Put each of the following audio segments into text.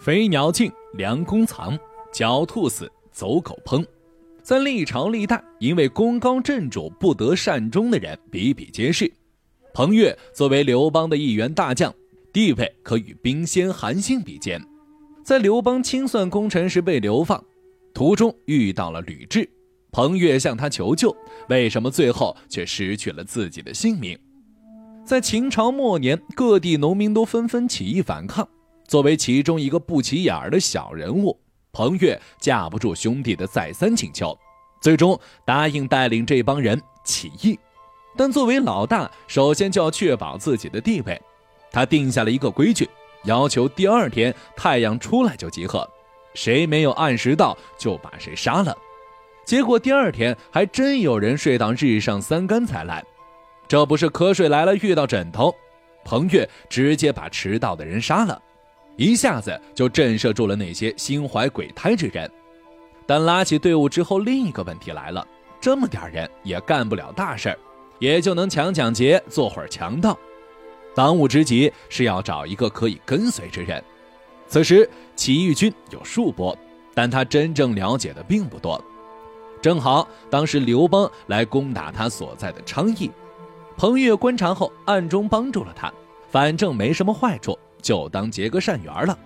飞鸟尽，良弓藏；狡兔死，走狗烹。在历朝历代，因为功高震主、不得善终的人比比皆是。彭越作为刘邦的一员大将，地位可与兵仙韩信比肩。在刘邦清算功臣时被流放，途中遇到了吕雉，彭越向他求救，为什么最后却失去了自己的性命？在秦朝末年，各地农民都纷纷起义反抗，作为其中一个不起眼的小人物。彭越架不住兄弟的再三请求，最终答应带领这帮人起义。但作为老大，首先就要确保自己的地位。他定下了一个规矩，要求第二天太阳出来就集合，谁没有按时到就把谁杀了。结果第二天还真有人睡到日上三竿才来，这不是瞌睡来了遇到枕头，彭越直接把迟到的人杀了。一下子就震慑住了那些心怀鬼胎之人，但拉起队伍之后，另一个问题来了：这么点人也干不了大事儿，也就能抢抢劫、做会儿强盗。当务之急是要找一个可以跟随之人。此时起义军有数波，但他真正了解的并不多。正好当时刘邦来攻打他所在的昌邑，彭越观察后暗中帮助了他，反正没什么坏处。就当结个善缘了。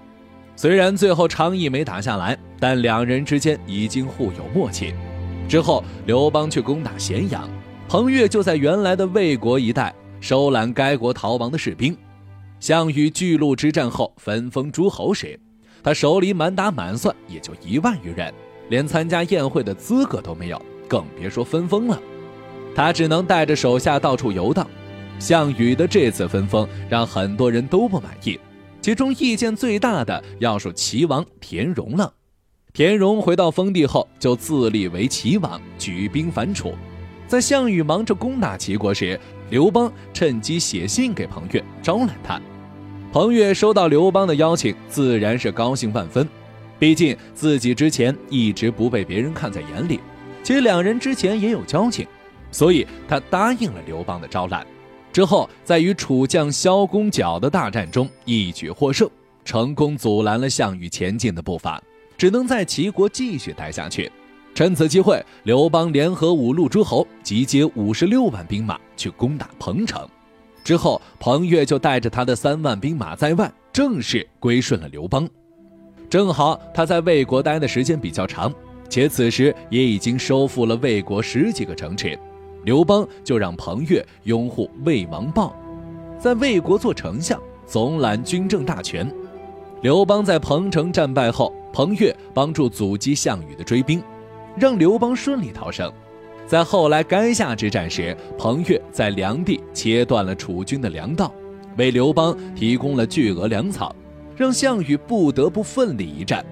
虽然最后昌邑没打下来，但两人之间已经互有默契。之后，刘邦去攻打咸阳，彭越就在原来的魏国一带收揽该国逃亡的士兵。项羽巨鹿之战后分封诸侯时，他手里满打满算也就一万余人，连参加宴会的资格都没有，更别说分封了。他只能带着手下到处游荡。项羽的这次分封让很多人都不满意，其中意见最大的要数齐王田荣了。田荣回到封地后，就自立为齐王，举兵反楚。在项羽忙着攻打齐国时，刘邦趁机写信给彭越招揽他。彭越收到刘邦的邀请，自然是高兴万分。毕竟自己之前一直不被别人看在眼里，且两人之前也有交情，所以他答应了刘邦的招揽。之后，在与楚将萧公角的大战中一举获胜，成功阻拦了项羽前进的步伐，只能在齐国继续待下去。趁此机会，刘邦联合五路诸侯，集结五十六万兵马去攻打彭城。之后，彭越就带着他的三万兵马在外，正式归顺了刘邦。正好他在魏国待的时间比较长，且此时也已经收复了魏国十几个城池。刘邦就让彭越拥护魏王豹，在魏国做丞相，总揽军政大权。刘邦在彭城战败后，彭越帮助阻击项羽的追兵，让刘邦顺利逃生。在后来垓下之战时，彭越在梁地切断了楚军的粮道，为刘邦提供了巨额粮草，让项羽不得不奋力一战。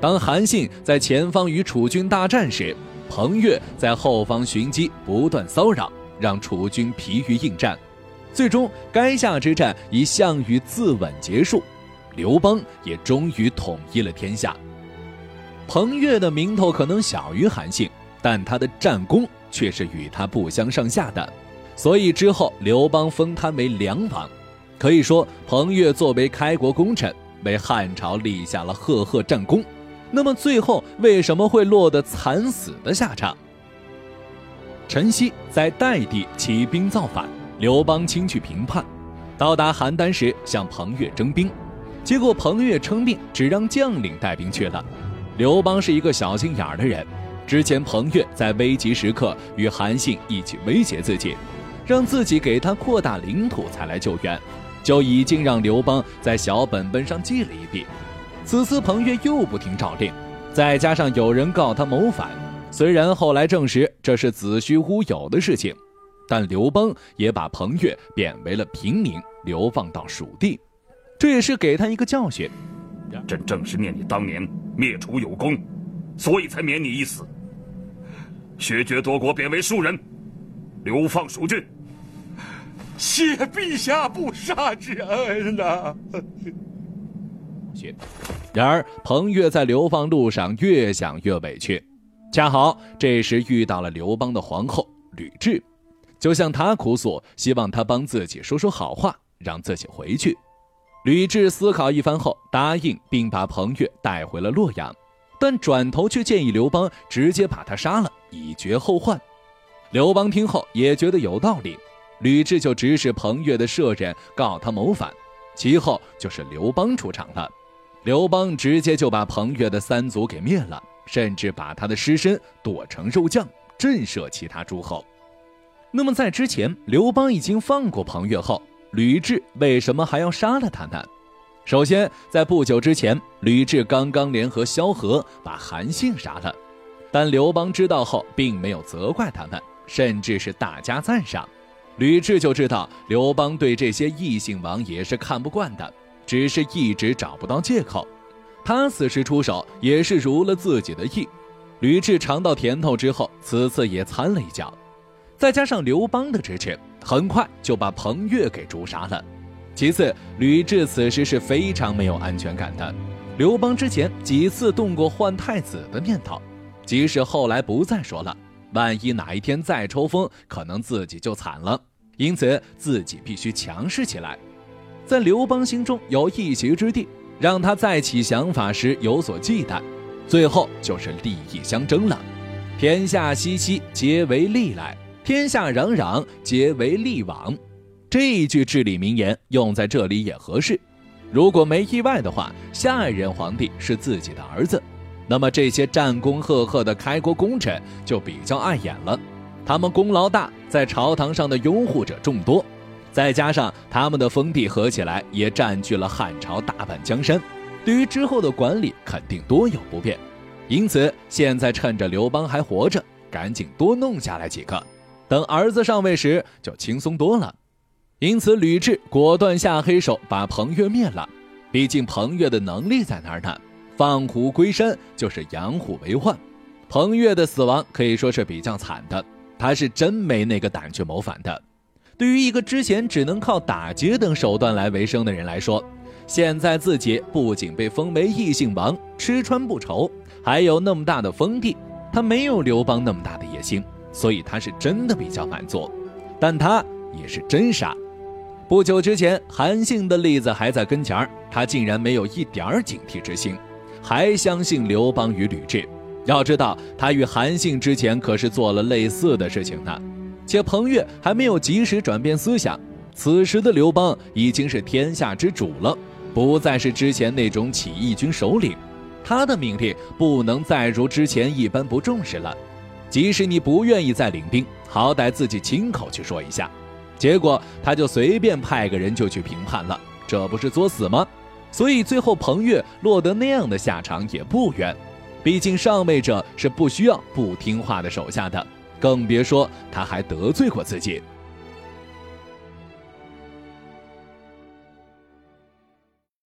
当韩信在前方与楚军大战时，彭越在后方寻机，不断骚扰，让楚军疲于应战。最终，垓下之战以项羽自刎结束，刘邦也终于统一了天下。彭越的名头可能小于韩信，但他的战功却是与他不相上下的。所以之后，刘邦封他为梁王。可以说，彭越作为开国功臣，为汉朝立下了赫赫战功。那么最后为什么会落得惨死的下场？陈豨在代地起兵造反，刘邦亲去平叛，到达邯郸时向彭越征兵，结果彭越称病，只让将领带兵去了。刘邦是一个小心眼儿的人，之前彭越在危急时刻与韩信一起威胁自己，让自己给他扩大领土才来救援，就已经让刘邦在小本本上记了一笔。此次彭越又不听诏令，再加上有人告他谋反，虽然后来证实这是子虚乌有的事情，但刘邦也把彭越贬为了平民，流放到蜀地，这也是给他一个教训。朕正是念你当年灭楚有功，所以才免你一死。削爵夺国，贬为庶人，流放蜀郡。谢陛下不杀之恩呐！然而，彭越在流放路上越想越委屈，恰好这时遇到了刘邦的皇后吕雉，就向他哭诉，希望他帮自己说说好话，让自己回去。吕雉思考一番后，答应并把彭越带回了洛阳，但转头却建议刘邦直接把他杀了，以绝后患。刘邦听后也觉得有道理，吕雉就指使彭越的舍人告他谋反，其后就是刘邦出场了。刘邦直接就把彭越的三族给灭了，甚至把他的尸身剁成肉酱，震慑其他诸侯。那么在之前，刘邦已经放过彭越后。吕雉为什么还要杀了他呢？首先，在不久之前，吕雉刚刚联合萧何把韩信杀了，但刘邦知道后，并没有责怪他们，甚至是大加赞赏。吕雉就知道刘邦对这些异姓王也是看不惯的，只是一直找不到借口。他此时出手也是如了自己的意。吕雉尝到甜头之后，此次也参了一脚，再加上刘邦的支持。很快就把彭越给诛杀了。其次，吕雉此时是非常没有安全感的。刘邦之前几次动过换太子的念头，即使后来不再说了，万一哪一天再抽风，可能自己就惨了。因此，自己必须强势起来，在刘邦心中有一席之地，让他再起想法时有所忌惮。最后就是利益相争了，天下熙熙，皆为利来。天下攘攘，皆为利往。这一句至理名言用在这里也合适。如果没意外的话，下一任皇帝是自己的儿子，那么这些战功赫赫的开国功臣就比较碍眼了。他们功劳大，在朝堂上的拥护者众多，再加上他们的封地合起来也占据了汉朝大半江山，对于之后的管理肯定多有不便。因此，现在趁着刘邦还活着，赶紧多弄下来几个。等儿子上位时，就轻松多了。因此，吕雉果断下黑手，把彭越灭了。毕竟，彭越的能力在哪儿呢？放虎归山就是养虎为患。彭越的死亡可以说是比较惨的，他是真没那个胆去谋反的。对于一个之前只能靠打劫等手段来为生的人来说，现在自己不仅被封为异姓王，吃穿不愁，还有那么大的封地，他没有刘邦那么大的野心。所以他是真的比较满足，但他也是真傻。不久之前，韩信的例子还在跟前儿，他竟然没有一点儿警惕之心，还相信刘邦与吕雉。要知道，他与韩信之前可是做了类似的事情呢。且彭越还没有及时转变思想，此时的刘邦已经是天下之主了，不再是之前那种起义军首领，他的命令不能再如之前一般不重视了。即使你不愿意再领兵，好歹自己亲口去说一下。结果他就随便派个人就去评判了，这不是作死吗？所以最后彭越落得那样的下场也不冤。毕竟上位者是不需要不听话的手下的，更别说他还得罪过自己。